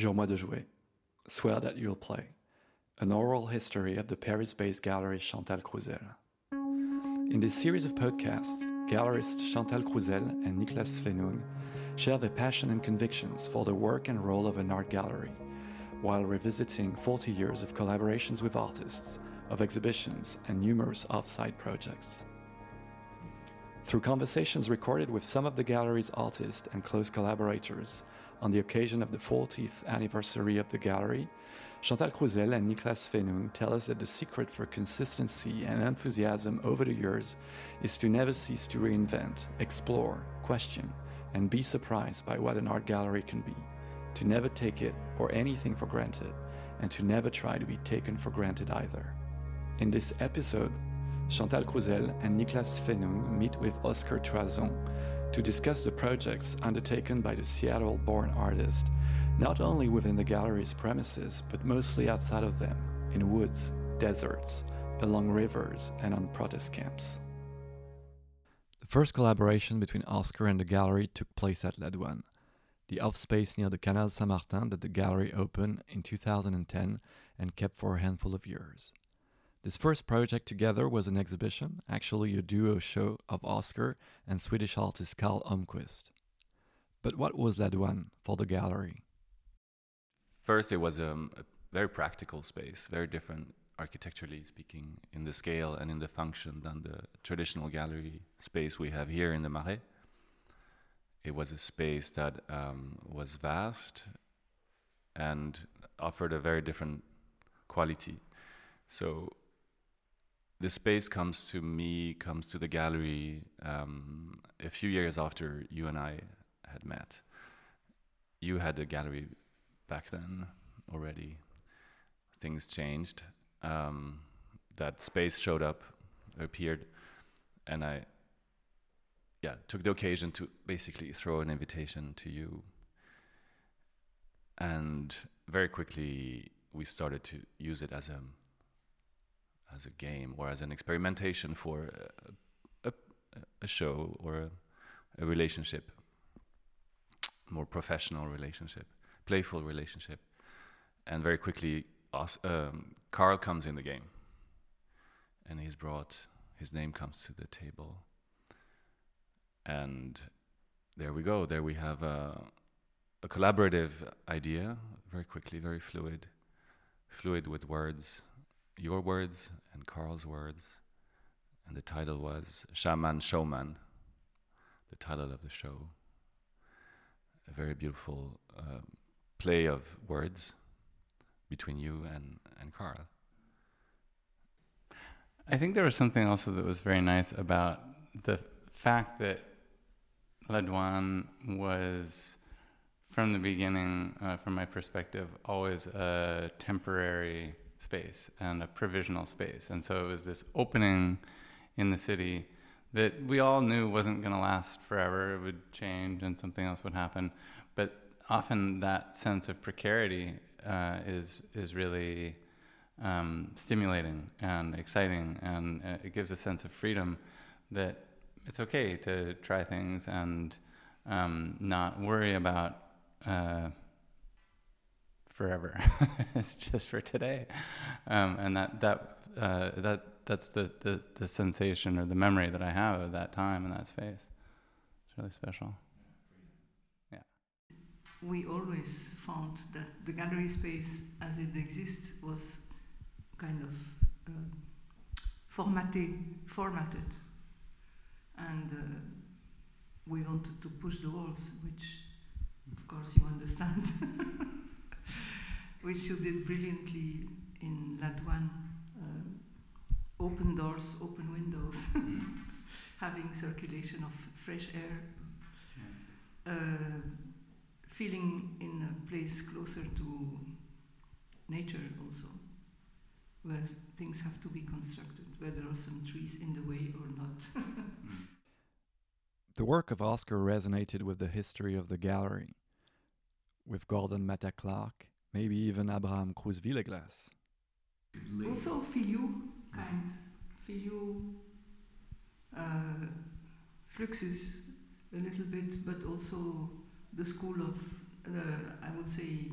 Jure-moi de jouer. Swear that you'll play. An oral history of the Paris based gallery Chantal Crousel. In this series of podcasts, gallerists Chantal Crousel and Niklas Svennung share their passion and convictions for the work and role of an art gallery, while revisiting 40 years of collaborations with artists, of exhibitions, and numerous off site projects. Through conversations recorded with some of the gallery's artists and close collaborators on the occasion of the 40th anniversary of the gallery, Chantal Crousel and Niklas Svennung tell us that the secret for consistency and enthusiasm over the years is to never cease to reinvent, explore, question, and be surprised by what an art gallery can be, to never take it or anything for granted, and to never try to be taken for granted either. In this episode, Chantal Crousel and Niklas Svennung meet with Oscar Tuazon to discuss the projects undertaken by the Seattle born artist, not only within the gallery's premises, but mostly outside of them, in woods, deserts, along rivers, and on protest camps. The first collaboration between Oscar and the gallery took place at La the off space near the Canal Saint Martin that the gallery opened in 2010 and kept for a handful of years. This first project together was an exhibition, actually a duo show of Oscar and Swedish artist Karl Holmqvist. But what was La Douane for the gallery? First, it was um, a very practical space, very different architecturally speaking in the scale and in the function than the traditional gallery space we have here in the Marais. It was a space that um, was vast and offered a very different quality. So the space comes to me, comes to the gallery um, a few years after you and I had met. You had a gallery back then already. Things changed. Um, that space showed up, appeared, and I, yeah, took the occasion to basically throw an invitation to you. And very quickly, we started to use it as a as a game or as an experimentation for a, a, a show or a, a, relationship, more professional relationship, playful relationship. And very quickly, um, Karl comes in the game. And he's brought, his name comes to the table. And there we go. There we have a, a collaborative idea, very quickly, very fluid, fluid with words your words and Karl's words, and the title was Shaman Showman, the title of the show. A very beautiful uh, play of words between you and, and Karl. I think there was something also that was very nice about the fact that La Douane was, from the beginning, uh, from my perspective, always a temporary space and a provisional space. And so it was this opening in the city that we all knew wasn't going to last forever. It would change and something else would happen. But often that sense of precarity uh, is is really um, stimulating and exciting, and uh, it gives a sense of freedom that it's okay to try things and um, not worry about uh, forever. it's just for today, um, and that that uh, that that's the, the the sensation or the memory that I have of that time and that space. It's really special. Yeah. We always found that the gallery space, as it exists, was kind of uh, formatted, formatted, and uh, we wanted to push the walls, which, of course, you understand. which you did brilliantly in La Douane. Uh, open doors, open windows, mm. having circulation of fresh air, uh, feeling in a place closer to nature also, where things have to be constructed, where there are some trees in the way or not. mm. The work of Oscar resonated with the history of the gallery, with Gordon Matta Clark maybe even Abraham Cruzvillegas. Also Filliou, kind. Filliou, uh, Fluxus, a little bit, but also the school of, uh, I would say,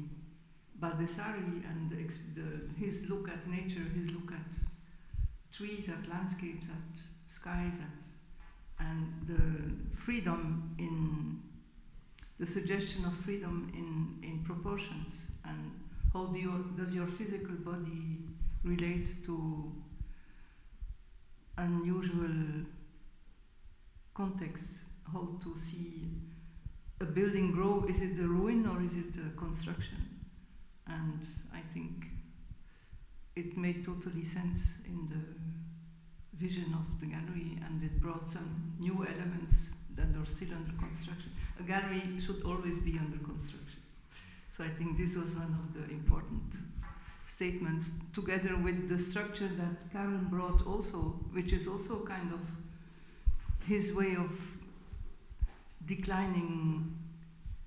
Baldessari and the, the, his look at nature, his look at trees, at landscapes, at skies, at, and the freedom in the suggestion of freedom in, in proportions and how do your, does your physical body relate to unusual context? How to see a building grow? Is it a ruin or is it a construction? And i think it made totally sense in the vision of the gallery and it brought some new elements that are still under construction. A gallery should always be under construction. So I think this was one of the important statements, together with the structure that Karen brought also, which is also kind of his way of declining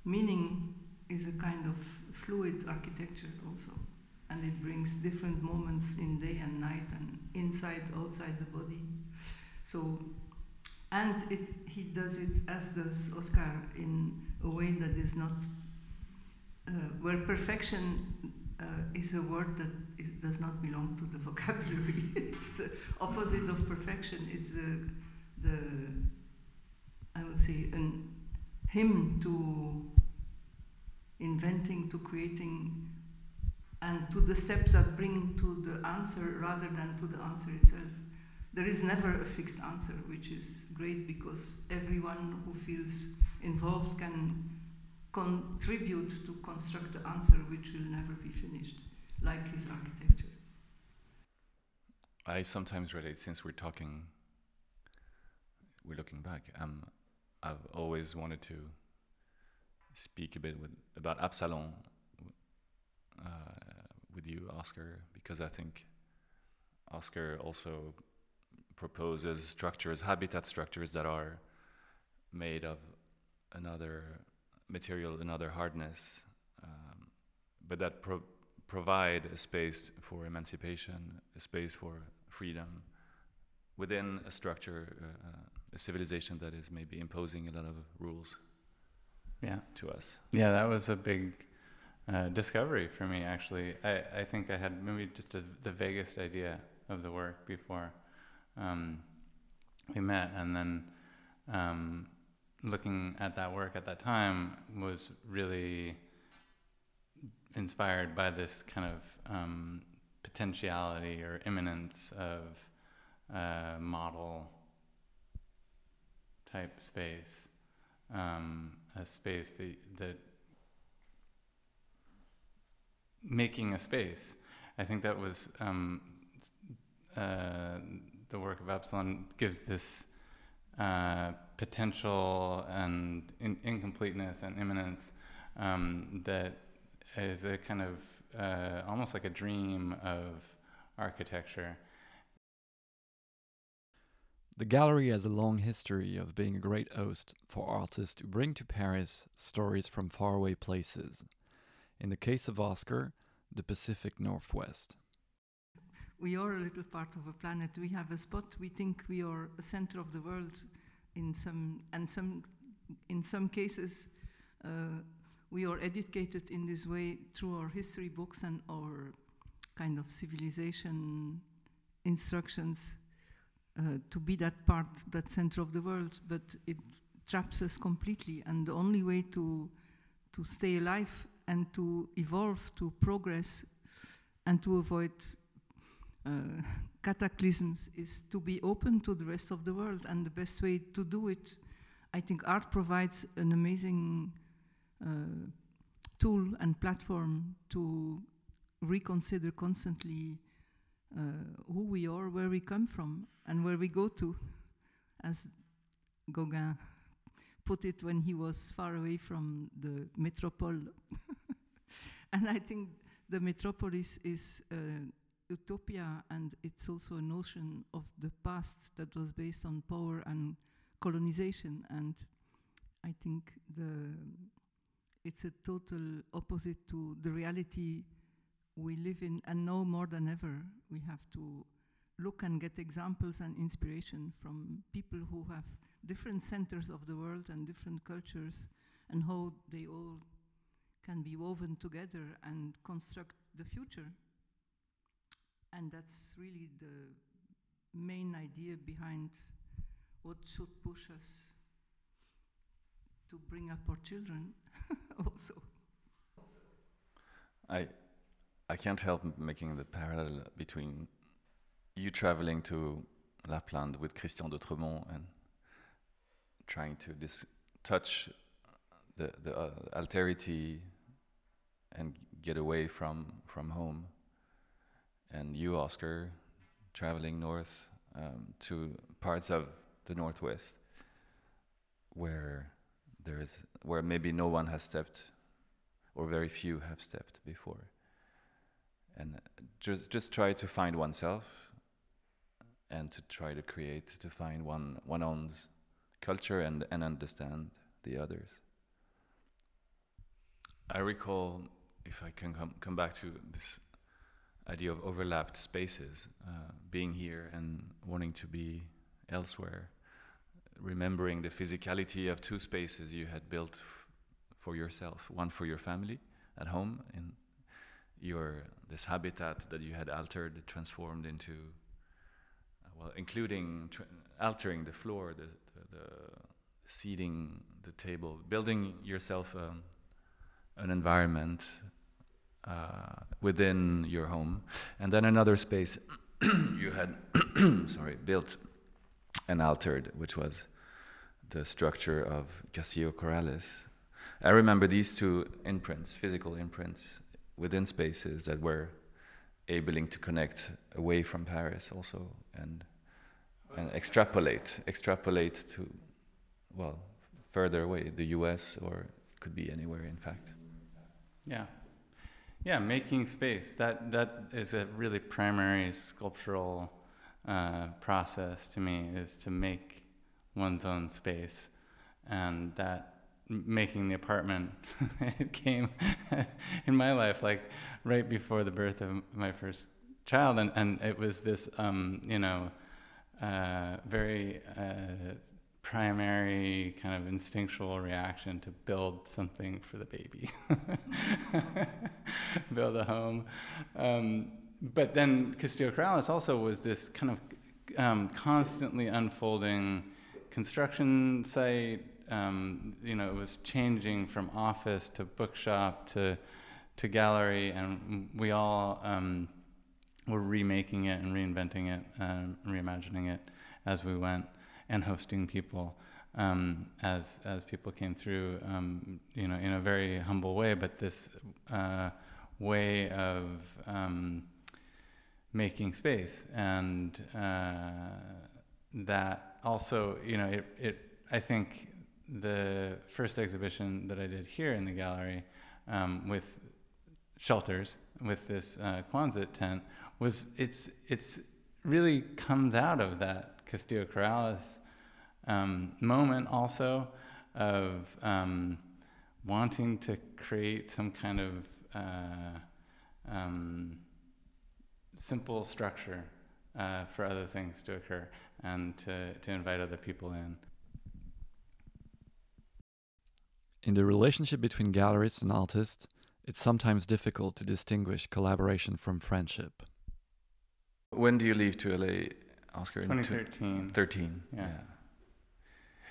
meaning is a kind of fluid architecture also. And it brings different moments in day and night and inside, outside the body. So and it, he does it as does Oscar in a way that is not uh, where perfection uh, is a word that is, does not belong to the vocabulary. it's the opposite of perfection. It's the, the I would say an hymn to inventing, to creating, and to the steps that bring to the answer rather than to the answer itself there is never a fixed answer, which is great because everyone who feels involved can contribute to construct the answer which will never be finished, like his architecture. I sometimes relate, since we're talking, we're looking back, um, I've always wanted to speak a bit with, about Absalon uh, with you, Oscar, because I think Oscar also proposes structures, habitat structures that are made of another material, another hardness, um, but that pro- provide a space for emancipation, a space for freedom within a structure, uh, uh, a civilization that is maybe imposing a lot of rules. Yeah. To us. Yeah, that was a big uh, discovery for me. Actually, I, I think I had maybe just a, the vaguest idea of the work before um, we met, and then um, looking at that work at that time was really inspired by this kind of um, potentiality or imminence of uh, model type space, um, a space that, that making a space. I think that was um, uh, the work of Absalon gives this uh, potential and in- incompleteness and imminence um, that is a kind of uh, almost like a dream of architecture. The gallery has a long history of being a great host for artists who bring to Paris stories from faraway places. In the case of Oscar, the Pacific Northwest we are a little part of a planet. We have a spot. We think we are a center of the world. In some and some, in some cases, uh, we are educated in this way through our history books and our kind of civilization instructions uh, to be that part, that center of the world. But it traps us completely. And the only way to to stay alive and to evolve, to progress, and to avoid uh, cataclysms is to be open to the rest of the world. And the best way to do it, I think art provides an amazing uh, tool and platform to reconsider constantly uh, who we are, where we come from, and where we go to, as Gauguin put it when he was far away from the metropole. and I think the metropolis is uh, utopia and it's also a notion of the past that was based on power and colonization and I think the it's a total opposite to the reality we live in and now more than ever we have to look and get examples and inspiration from people who have different centers of the world and different cultures and how they all can be woven together and construct the future. And that's really the main idea behind what should push us to bring up our children also. I I can't help making the parallel between you traveling to Lapland with Christian Dotremont and trying to dis- touch the the uh, alterity and get away from from home, and you, Oscar, traveling north um, to parts of the northwest where there is where maybe no one has stepped or very few have stepped before. And just just try to find oneself and to try to create to find one one own's culture and and understand the others. I recall if i can come come back to this idea of overlapped spaces uh, being here and wanting to be elsewhere remembering the physicality of two spaces you had built f- for yourself one for your family at home in your this habitat that you had altered transformed into uh, well including altering the floor the, the, the seating the table building yourself um, an environment uh, within your home and then another space you had sorry built and altered which was the structure of Castillo Corrales. I remember these two imprints, physical imprints, within spaces that were able to connect away from Paris also and and extrapolate, extrapolate to, well, further away, the U.S. or could be anywhere, in fact. Yeah, yeah, making space. That that is a really primary sculptural uh, process to me. Is to make one's own space, and that making the apartment it came in my life like right before the birth of my first child and, and it was this um, you know uh, very uh, primary kind of instinctual reaction to build something for the baby. Build a home. Um, but then Castillo Corrales also was this kind of um, constantly unfolding construction site. Um, you know, it was changing from office to bookshop to to gallery, and we all um, were remaking it and reinventing it, and reimagining it as we went, and hosting people um, as as people came through, um, you know, in a very humble way, but this uh, way of um, making space, and uh, that also, you know, it, it I think the first exhibition that I did here in the gallery um, with shelters with this uh, Quonset tent was it's it's really comes out of that Castillo Corrales um, moment also of um, wanting to create some kind of uh, um, simple structure uh, for other things to occur and to, to invite other people in. In the relationship between gallerists and artists, it's sometimes difficult to distinguish collaboration from friendship. When do you leave to LA, Oscar? 2013. 13. Yeah. yeah.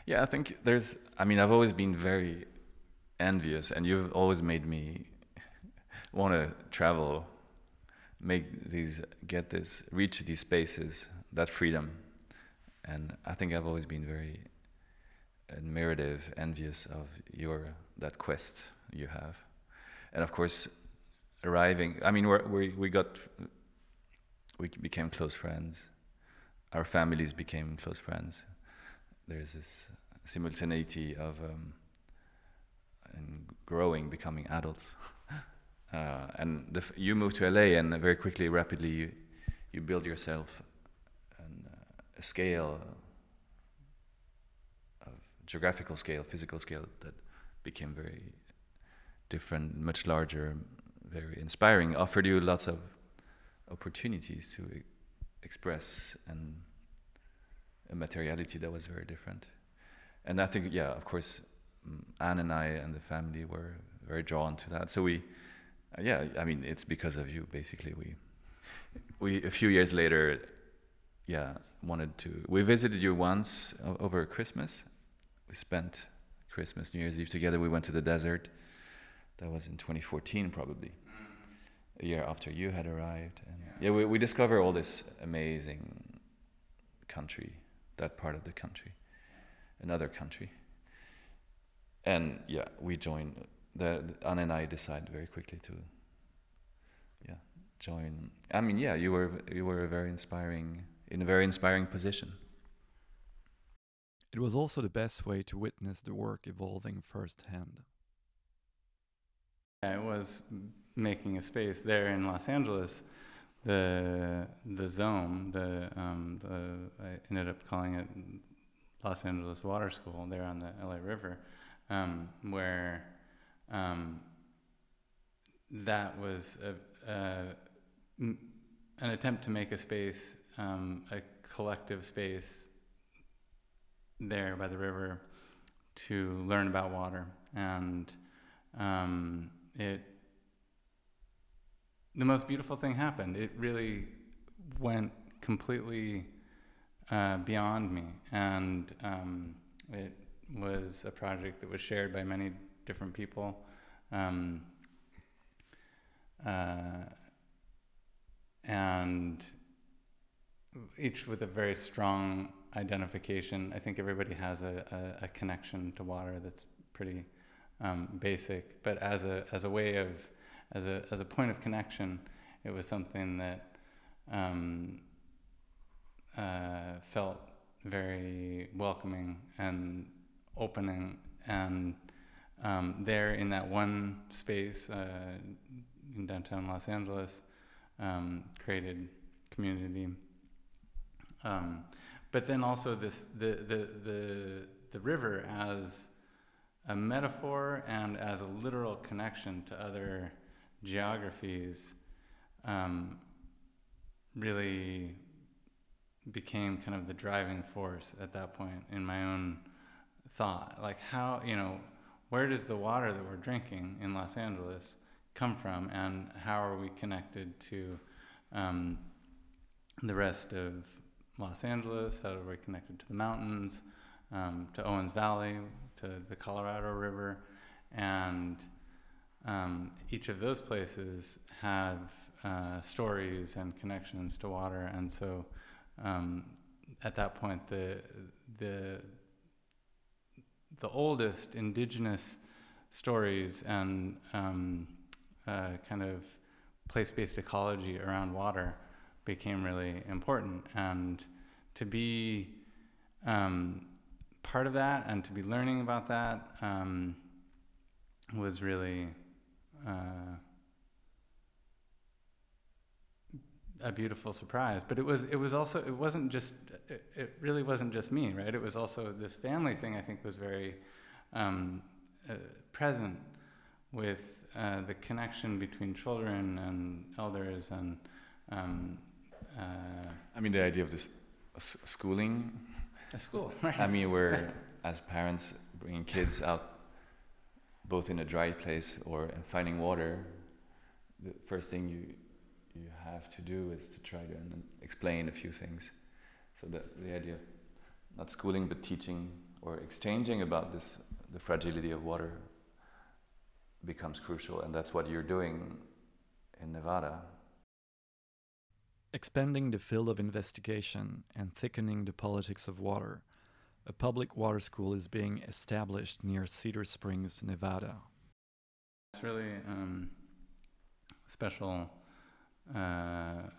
Yeah, I think there's. I mean, I've always been very envious, and you've always made me want to travel, make these, get this, reach these spaces, that freedom, and I think I've always been very admirative, envious of your that quest you have, and of course, arriving. I mean, we're, we we got we became close friends. Our families became close friends. There's this simultaneity of um, growing, becoming adults. uh, and f- you move to LA, and very quickly, rapidly, you, you build yourself an, uh, a scale of geographical scale, physical scale that became very different, much larger, very inspiring, offered you lots of opportunities to express and a materiality that was very different. And I think, yeah, of course, um, Anne and I and the family were very drawn to that. So we, uh, yeah, I mean, it's because of you, basically. We, we a few years later, yeah, wanted to. We visited you once over Christmas. We spent Christmas, New Year's Eve together. We went to the desert. That was in 2014, probably, a year after you had arrived. And yeah, we, we discover all this amazing country, that part of the country, another country. And yeah, we join. The, the Anne and I decide very quickly to, yeah, join. I mean, yeah, you were you were a very inspiring in a very inspiring position. It was also the best way to witness the work evolving firsthand. It was making a space there in Los Angeles. The the Zome, the um, the I ended up calling it Los Angeles Water School there on the LA River, um, where um, that was a, a, an attempt to make a space, um, a collective space there by the river to learn about water and um, it the most beautiful thing happened. It really went completely uh, beyond me. And um, it was a project that was shared by many different people. Um, uh, and each with a very strong identification. I think everybody has a, a, a connection to water that's pretty um, basic, but as a as a way of as a as a point of connection, it was something that um, uh, felt very welcoming and opening and um, there in that one space uh, in downtown Los Angeles um, created community. Um, but then also this the, the the the river as a metaphor and as a literal connection to other geographies um, really became kind of the driving force at that point in my own thought. Like how you know where does the water that we're drinking in los angeles come from? And how are we connected to um, the rest of Los Angeles, how are we're connected to the mountains, um, to Owens Valley, to the Colorado River, and um, each of those places have uh, stories and connections to water, and so um, at that point, the the the oldest indigenous stories and um, uh, kind of place-based ecology around water became really important. And to be um, part of that and to be learning about that um, was really uh, a beautiful surprise. But it was it was also it wasn't just it, it really wasn't just me, right? It was also this family thing. I think was very um, uh, present with uh, the connection between children and elders and um, uh, I mean, the idea of this schooling. A school, right? I mean, we're as parents bringing kids out, both in a dry place or finding water. The first thing you you have to do is to try to explain a few things. So the the idea, of not schooling but teaching or exchanging about this the fragility of water becomes crucial, and that's what you're doing in Nevada. Expanding the field of investigation and thickening the politics of water, a public water school is being established near Cedar Springs, Nevada. It's really um, special uh,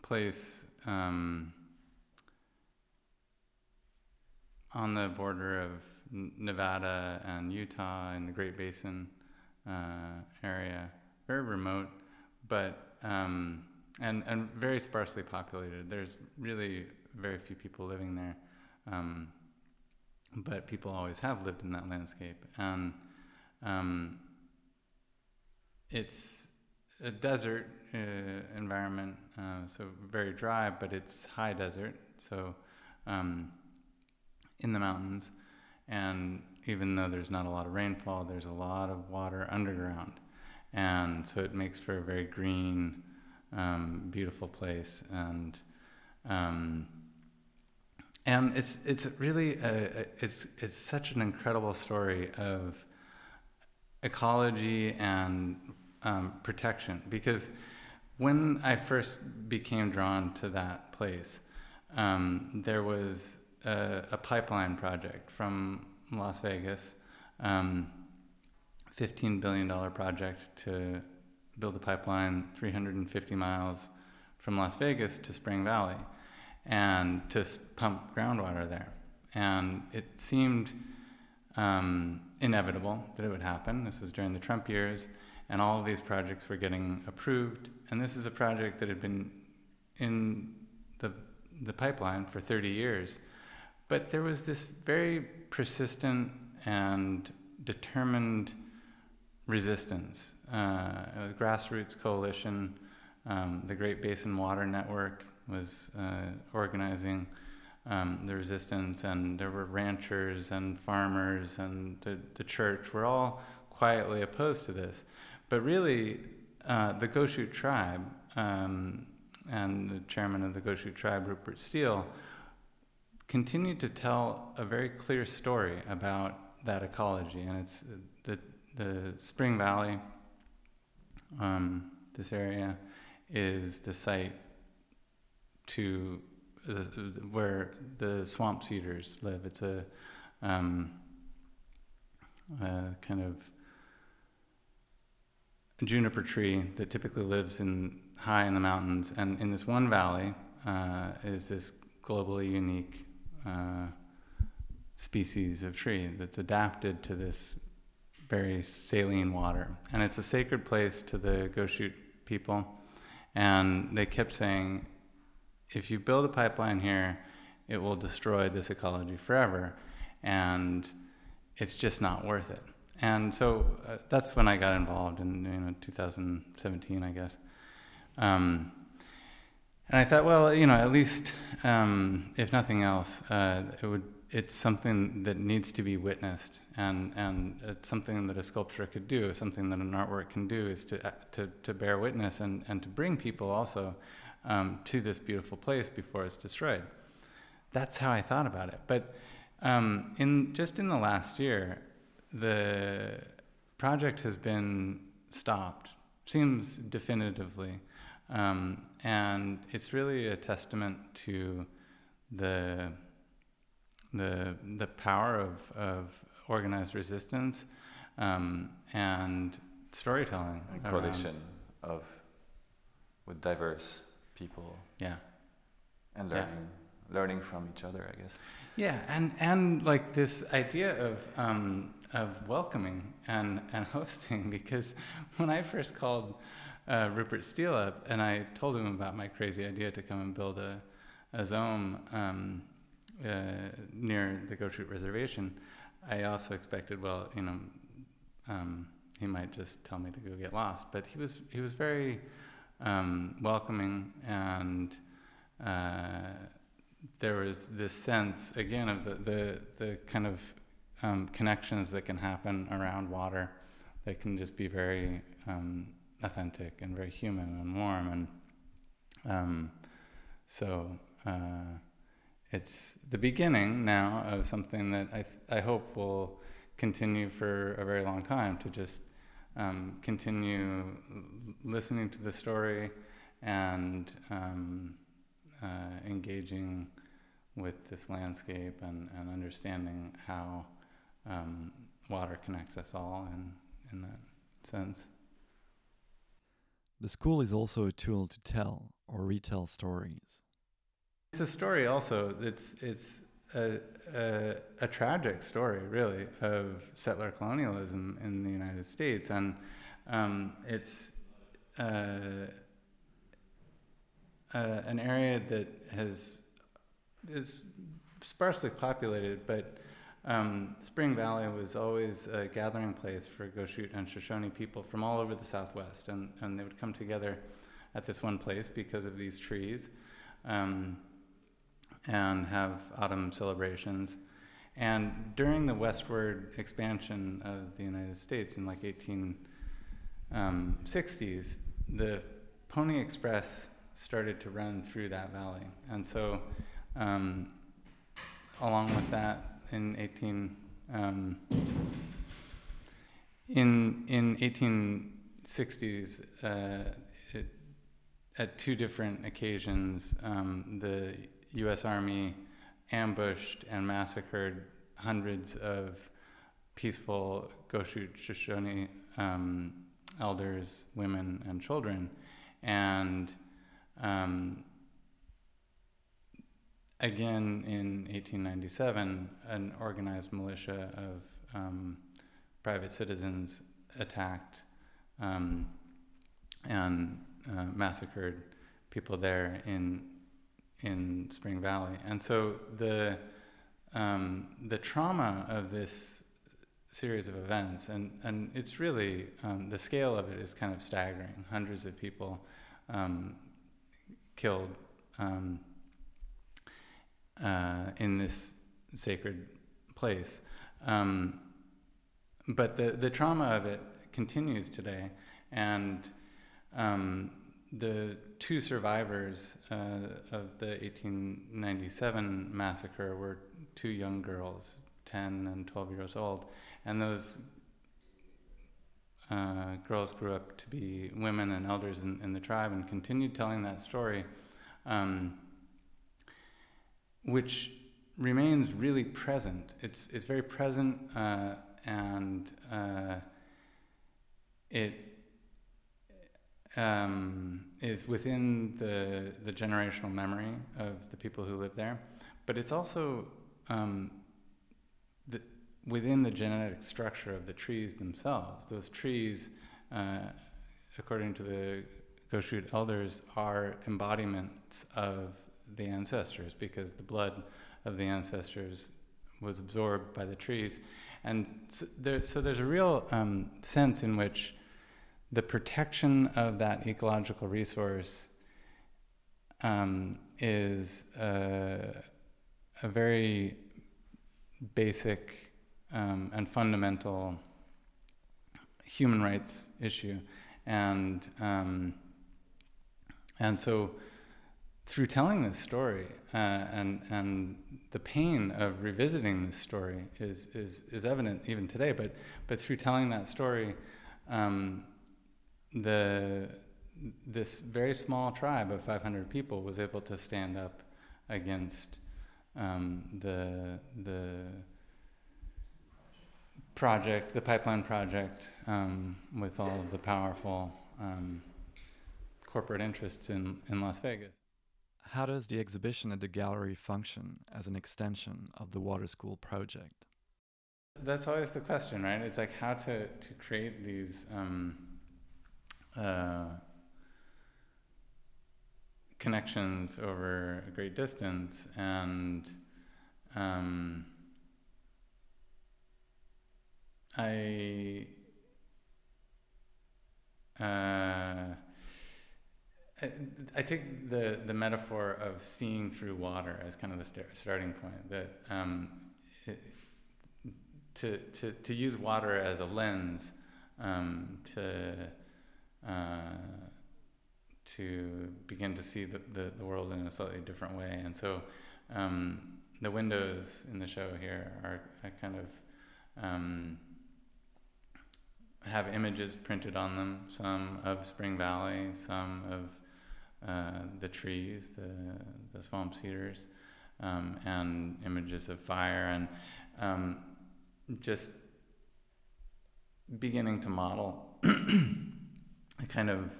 place um, on the border of Nevada and Utah in the Great Basin uh, area. Very remote, but um, and and very sparsely populated. There's really very few people living there, um, but people always have lived in that landscape and. Um, it's a desert uh, environment, uh, so very dry, but it's high desert, so um, in the mountains, and even though there's not a lot of rainfall, there's a lot of water underground, and so it makes for a very green, um, beautiful place, and um, and it's it's really a, it's it's such an incredible story of ecology and um, protection. Because when I first became drawn to that place, um, there was a, a, pipeline project from Las Vegas, um, $15 billion project to build a pipeline 350 miles from Las Vegas to Spring Valley and to pump groundwater there. And it seemed um, inevitable that it would happen. This was during the Trump years, and all of these projects were getting approved. And this is a project that had been in the, the pipeline for 30 years. But there was this very persistent and determined resistance. Uh, a grassroots coalition, um, the Great Basin Water Network was uh, organizing um, the resistance, and there were ranchers and farmers, and the, the church were all quietly opposed to this. But really, uh, the Goshute tribe um, and the chairman of the Goshute tribe, Rupert Steele, continued to tell a very clear story about that ecology, and it's the the Spring Valley. Um, this area is the site to where the swamp cedars live. It's a, um, a kind of juniper tree that typically lives in high in the mountains, and in this one valley uh, is this globally unique uh, species of tree that's adapted to this very saline water, and it's a sacred place to the Goshute people. And they kept saying, if you build a pipeline here, it will destroy this ecology forever, and it's just not worth it. And so uh, that's when I got involved in you know 2017, I guess. Um, and I thought, well, you know, at least um, if nothing else, uh, it would it's something that needs to be witnessed, and and it's something that a sculpture could do, something that an artwork can do, is to to to bear witness and and to bring people also um, to this beautiful place before it's destroyed. That's how I thought about it. But um, in just in the last year, the project has been stopped. Seems definitively, um, and it's really a testament to the the the power of of organized resistance um, and storytelling. A coalition of with diverse people. Yeah. And learning, yeah. learning from each other, I guess. Yeah, and and like this idea of um, of welcoming and and hosting, because when I first called uh, Rupert Steele up and I told him about my crazy idea to come and build a a zome um, uh, near the Goshute Reservation, I also expected, well, you know, um, he might just tell me to go get lost. But he was he was very um, welcoming, and uh, there was this sense again of the the, the kind of um, connections that can happen around water that can just be very um, authentic and very human and warm, and um, so. Uh, it's the beginning now of something that I, th- I hope will continue for a very long time to just um, continue listening to the story and um, uh, engaging with this landscape and, and understanding how um, water connects us all in, in that sense. The school is also a tool to tell or retell stories. It's a story also. It's it's a, a, a, tragic story, really, of settler colonialism in the United States, and um, it's uh, uh, an area that has is sparsely populated, but um, Spring Valley was always a gathering place for Goshute and Shoshone people from all over the Southwest, and, and they would come together at this one place because of these trees. Um, and have autumn celebrations. And during the westward expansion of the United States in like 1860s, um, the Pony Express started to run through that valley. And so, um, along with that, in 18 um, in in 1860s, uh, it, at two different occasions, um, the U.S. Army ambushed and massacred hundreds of peaceful Goshute Shoshone um, elders, women, and children. And um, again in 1897, an organized militia of um, private citizens attacked um, and uh, massacred people there in in Spring Valley, and so the um, the trauma of this series of events, and and it's really um, the scale of it is kind of staggering. Hundreds of people um, killed um, uh, in this sacred place. Um, but the, the trauma of it continues today, and um, the two survivors uh, of the 1897 massacre were two young girls, 10 and 12 years old, and those uh, girls grew up to be women and elders in, in the tribe and continued telling that story, um, which remains really present. It's, it's very present uh, and uh, it um, is within the, the generational memory of the people who live there, but it's also um, the, within the genetic structure of the trees themselves. Those trees, uh, according to the Goshute elders, are embodiments of the ancestors because the blood of the ancestors was absorbed by the trees. And so, there, so there's a real um, sense in which the protection of that ecological resource um, is a, a, very basic um, and fundamental human rights issue, and um, and so through telling this story uh, and and the pain of revisiting this story is is is evident even today. But but through telling that story, um, the this very small tribe of 500 people was able to stand up against um, the the project, the pipeline project, um, with all of the powerful um, corporate interests in, in Las Vegas. How does the exhibition at the gallery function as an extension of the Water School project? That's always the question, right? It's like how to, to create these um, uh, connections over a great distance and um, I uh, I, I, take the, the metaphor of seeing through water as kind of the st- starting point. That um, it, to, to, to use water as a lens um, to uh, to begin to see the, the, the, world in a slightly different way. And so um, the windows in the show here are, kind of um, have images printed on them, some of Spring Valley, some of uh, the trees, the, the swamp cedars, um, and images of fire, and um, just beginning to model kind of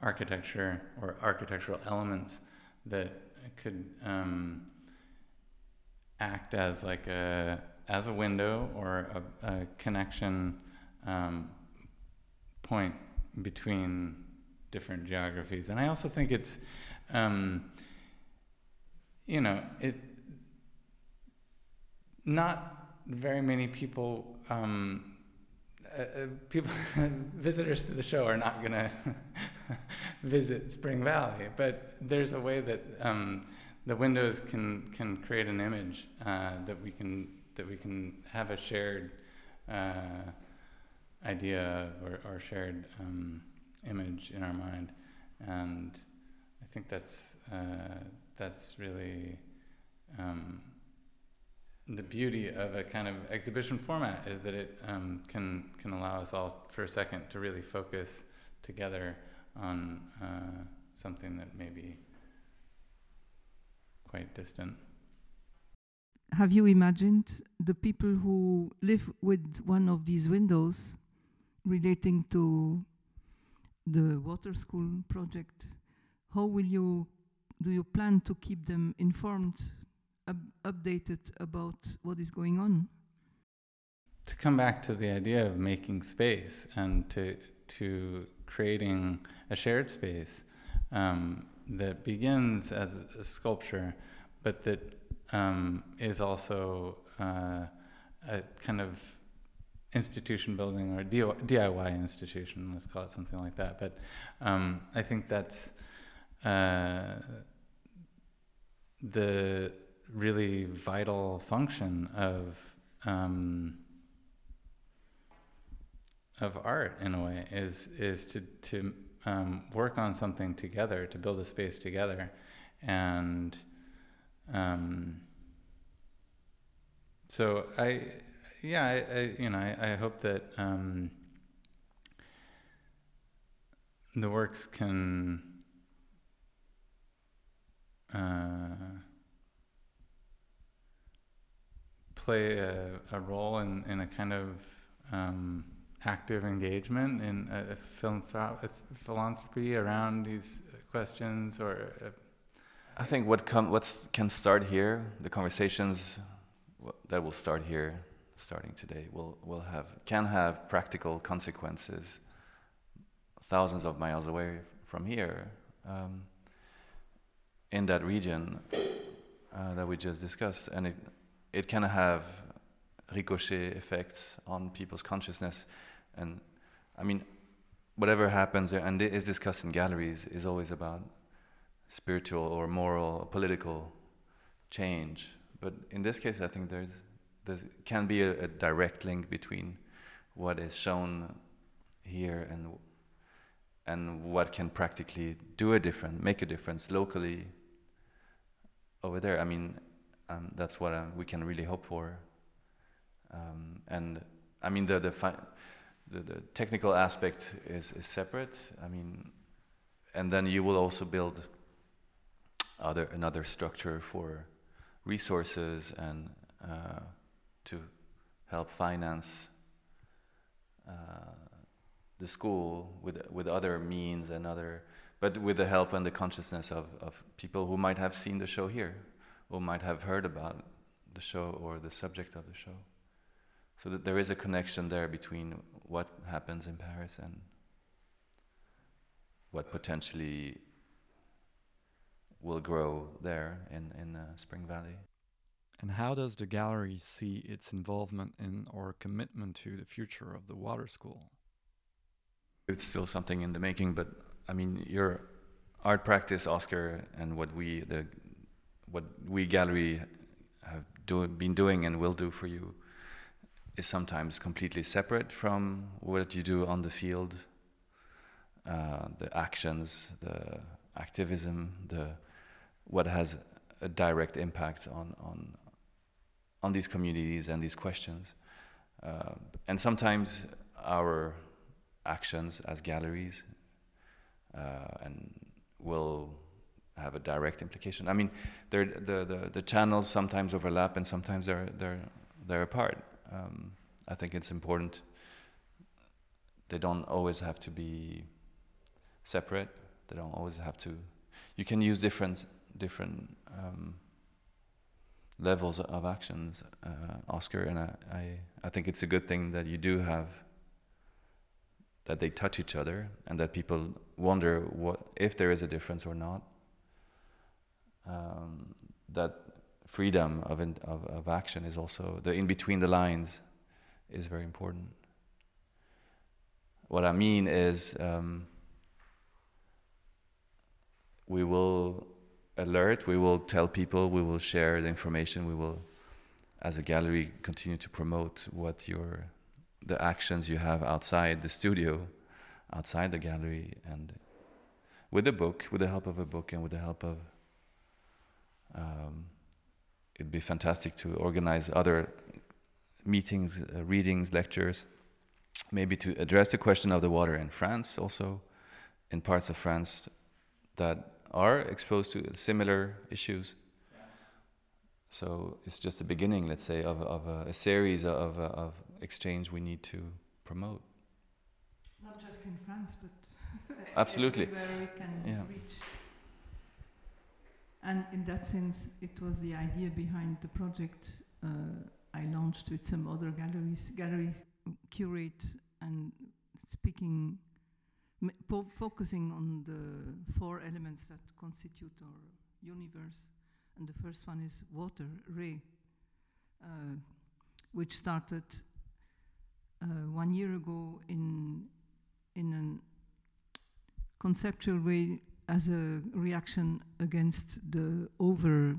architecture or architectural elements that could um, act as like a as a window or a, a connection um, point between different geographies. And I also think it's, um, you know, it not very many people um, uh, uh people visitors to the show are not going to visit Spring Valley, but there's a way that um, the windows can can create an image uh, that we can that we can have a shared uh, idea or, or shared um, image in our mind, and I think that's uh, that's really um, the beauty of a kind of exhibition format is that it um, can can allow us all for a second to really focus together on uh, something that may be quite distant. Have you imagined the people who live with one of these windows relating to the water school project? How will you do you plan to keep them informed updated about what is going on. To come back to the idea of making space and to to creating a shared space um, that begins as a sculpture, but that um, is also uh, a kind of institution building or DIY institution, let's call it something like that. But um, I think that's uh, the really vital function of um, of art in a way is is to to um, work on something together to build a space together. And um, so I yeah I, I you know I, I hope that um, the works can uh, play a, a role in, in a kind of um, active engagement in a, a philanthropy around these questions or uh, I think what com- what's can start here the conversations that will start here starting today will will have can have practical consequences thousands of miles away from here um, in that region uh, that we just discussed. And it it can have ricochet effects on people's consciousness. And I mean, whatever happens there and is discussed in galleries is always about spiritual or moral, political change. But in this case, I think there's there can be a, a direct link between what is shown here and and what can practically do a difference, make a difference locally over there. I mean, um, that's what uh, we can really hope for. Um, and I mean, the the, fi- the, the technical aspect is is separate. I mean, and then you will also build other another structure for resources and uh, to help finance uh, the school with with other means and other, but with the help and the consciousness of, of people who might have seen the show here or might have heard about the show or the subject of the show. So that there is a connection there between what happens in Paris and what potentially will grow there in, in uh, Spring Valley. And how does the gallery see its involvement in or commitment to the future of the water school? It's still something in the making, but I mean, your art practice, Oscar, and what we, the what we gallery have do, been doing and will do for you is sometimes completely separate from what you do on the field, uh, the actions, the activism, the what has a direct impact on on on these communities and these questions. Uh, and sometimes our actions as galleries uh, and will have a direct implication. I mean, the, the, the channels sometimes overlap and sometimes they're, they're, they're apart. Um, I think it's important. They don't always have to be separate. They don't always have to. You can use different different um, levels of actions, uh, Oscar, and I, I I think it's a good thing that you do have that they touch each other and that people wonder what if there is a difference or not um, that freedom of, in, of, of action is also the in between the lines is very important. What I mean is um, we will alert, we will tell people, we will share the information, we will as a gallery, continue to promote what your the actions you have outside the studio, outside the gallery, and with a book, with the help of a book, and with the help of um, it'd be fantastic to organize other meetings, uh, readings, lectures, maybe to address the question of the water in France also, in parts of France that are exposed to similar issues. So it's just a beginning, let's say, of, of a, a series of, of exchange we need to promote. Not just in France, but absolutely everywhere we can Yeah. And in that sense, it was the idea behind the project uh, I launched with some other galleries. Galleries curate and speaking, po- focusing on the four elements that constitute our universe. And the first one is water, RHE, uh, which started uh, one year ago in in a conceptual way as a reaction against the over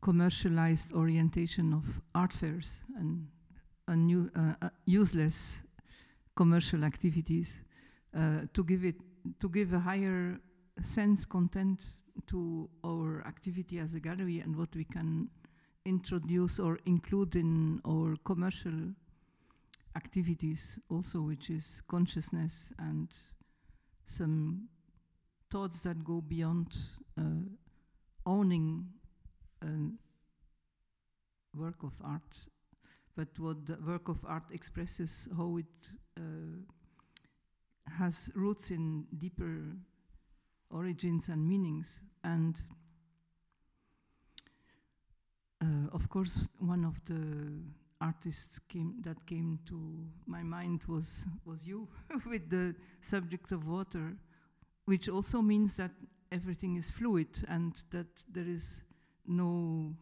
commercialized orientation of art fairs and a new, uh, uh, useless commercial activities uh, to give it to give a higher sense content to our activity as a gallery and what we can introduce or include in our commercial activities also which is consciousness and some thoughts that go beyond uh, owning a work of art but what the work of art expresses how it uh, has roots in deeper origins and meanings. And uh, of course one of the artists came, that came to my mind was was you with the subject of water, which also means that everything is fluid and that there is no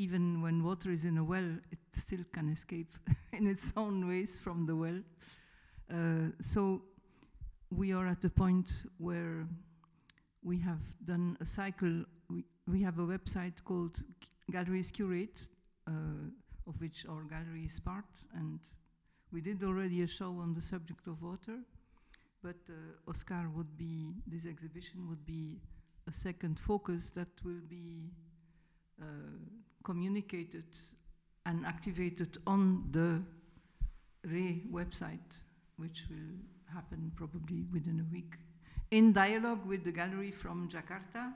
even when water is in a well, it still can escape in its own ways from the well. Uh, so we are at the point where we have done a cycle. We, we have a website called Galleries Curate, uh, of which our gallery is part, and we did already a show on the subject of water. But uh, Oscar would be, this exhibition would be a second focus that will be uh, communicated and activated on the RHE website, which will happen probably within a week, in dialogue with the gallery from Jakarta,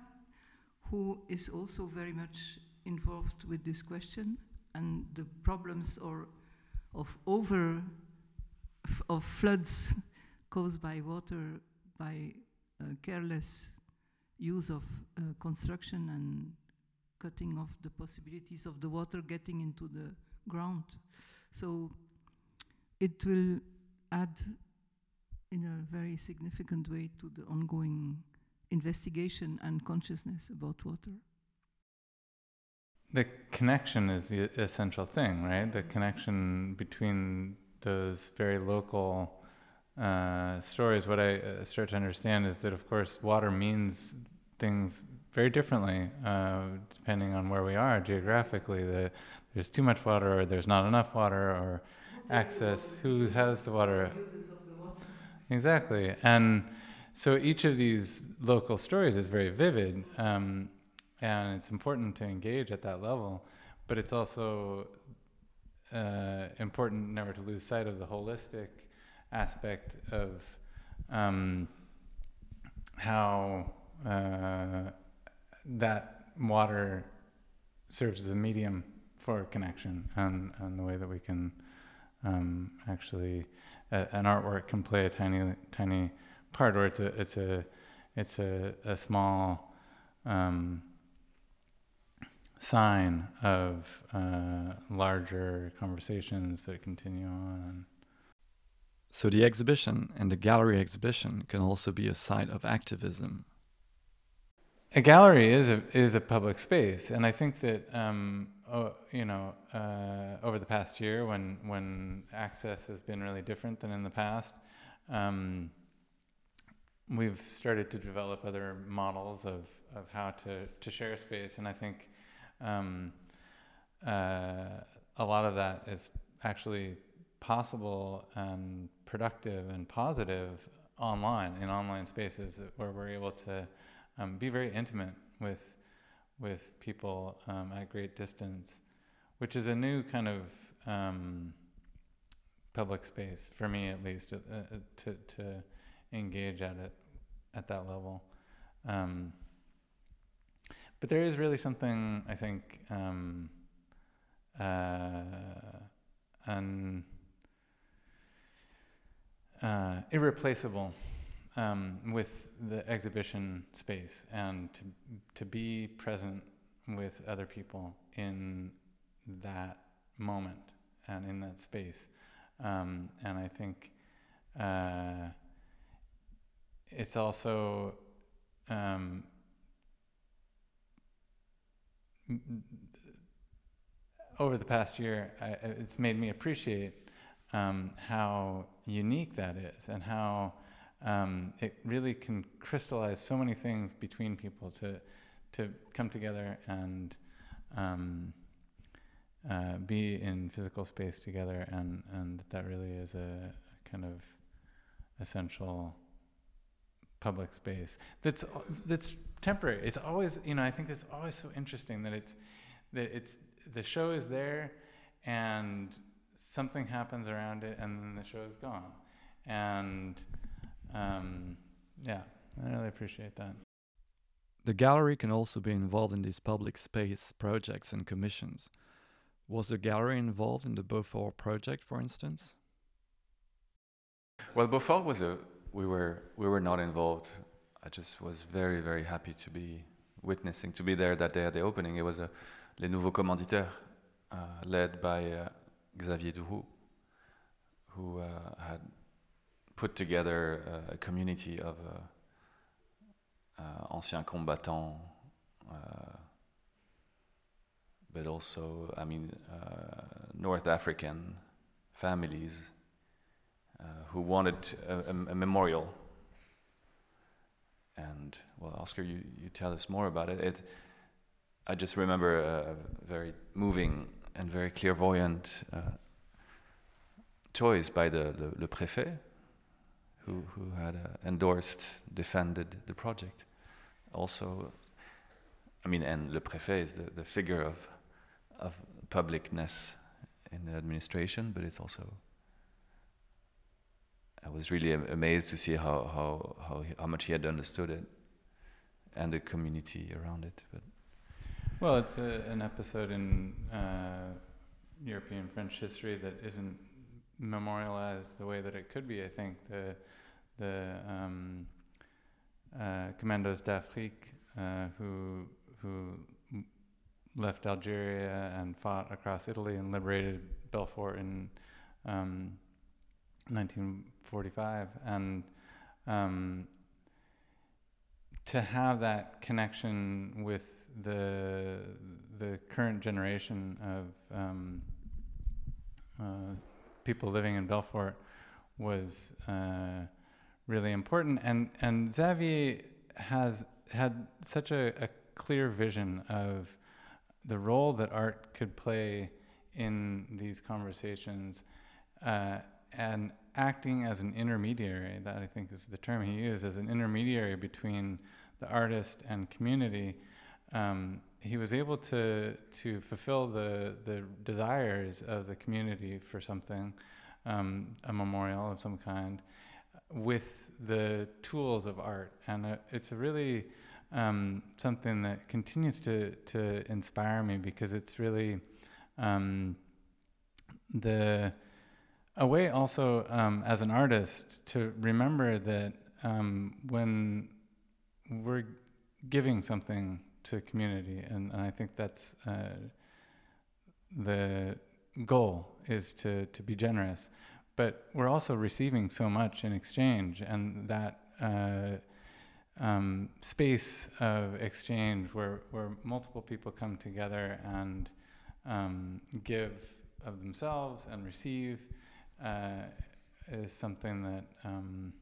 who is also very much involved with this question. And the problems or of over of floods caused by water by uh, careless use of uh, construction and cutting off the possibilities of the water getting into the ground. So it will add in a very significant way to the ongoing investigation and consciousness about water. The connection is the essential thing, right? The connection between those very local uh, stories. What I uh, start to understand is that, of course, water means things very differently uh, depending on where we are geographically. The, there's too much water, or there's not enough water, or access. Who has the water? Exactly, and so each of these local stories is very vivid. Um, and it's important to engage at that level but it's also uh, important never to lose sight of the holistic aspect of um, how uh, that water serves as a medium for connection and, and the way that we can um, actually uh, an artwork can play a tiny tiny part or it's a it's a it's a, a small um, sign of uh, larger conversations that continue on. So the exhibition and the gallery exhibition can also be a site of activism. A gallery is a is a public space, and I think that um, oh, you know uh, over the past year, when when access has been really different than in the past, um, we've started to develop other models of of how to to share space, and I think um, uh, a lot of that is actually possible and productive and positive online in online spaces where we're able to um, be very intimate with with people um, at great distance, which is a new kind of um, public space for me, at least, uh, uh, to to engage at it at that level. Um, but there is really something I think um, uh, uh, irreplaceable um, with the exhibition space and to to be present with other people in that moment and in that space. Um, and I think uh, it's also um, over the past year, I, it's made me appreciate um, how unique that is and how um, it really can crystallize so many things between people to to come together and um, uh, be in physical space together, and and that really is a, a kind of essential public space that's that's temporary. It's always you know I think it's always so interesting that it's that it's the show is there and something happens around it and then the show is gone and um, yeah, I really appreciate that. The gallery can also be involved in these public space projects and commissions. Was the gallery involved in the Belfort project, for instance? Well, Belfort was a we were we were not involved. I just was very very happy to be witnessing to be there that day at the opening. It was a Les Nouveaux Commanditaires, uh, led by uh, Xavier Douroux, who uh, had put together a, a community of uh, uh, anciens combattants, uh, but also, I mean, North African families who wanted a, a, a memorial and well, Oscar, you, you tell us more about it. It, I just remember a very moving and very clairvoyant uh, choice by the le, le préfet, who, who had uh, endorsed, defended the project. Also, I mean, and Le Préfet is the, the figure of, of publicness in the administration, but it's also. I was really amazed to see how, how, how, how much he had understood it and the community around it. But well, it's a, an episode in uh, European French history that isn't memorialized the way that it could be. I think the the um, uh, Commandos d'Afrique uh, who who left Algeria and fought across Italy and liberated Belfort in um, 1945 and um, to have that connection with the the current generation of um, uh, people living in Belfort was uh, really important. And and Xavier has had such a, a clear vision of the role that art could play in these conversations, uh, and acting as an intermediary. That I think is the term he used as an intermediary between the artist and community. Um, he was able to to fulfill the the desires of the community for something, um, a memorial of some kind, with the tools of art, and uh, it's a really um, something that continues to to inspire me because it's really um, the a way also um, as an artist to remember that um, when we're giving something to community, and, and I think that's uh, the goal is to to be generous. But we're also receiving so much in exchange, and that uh, um, space of exchange where where multiple people come together and um, give of themselves and receive uh, is something that um,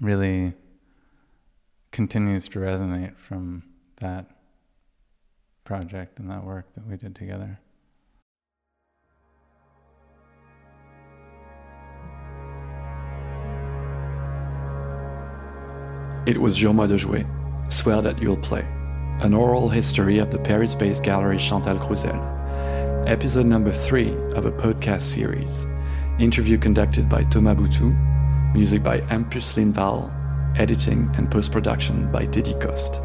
really continues to resonate from that project and that work that we did together. It was Jure de Jouer, Swear That You'll Play, an oral history of the Paris based gallery Chantal Crousel, episode number three of a podcast series. Interview conducted by Thomas Boutou, music by Ampus Linval, editing and post production by Didi Coste.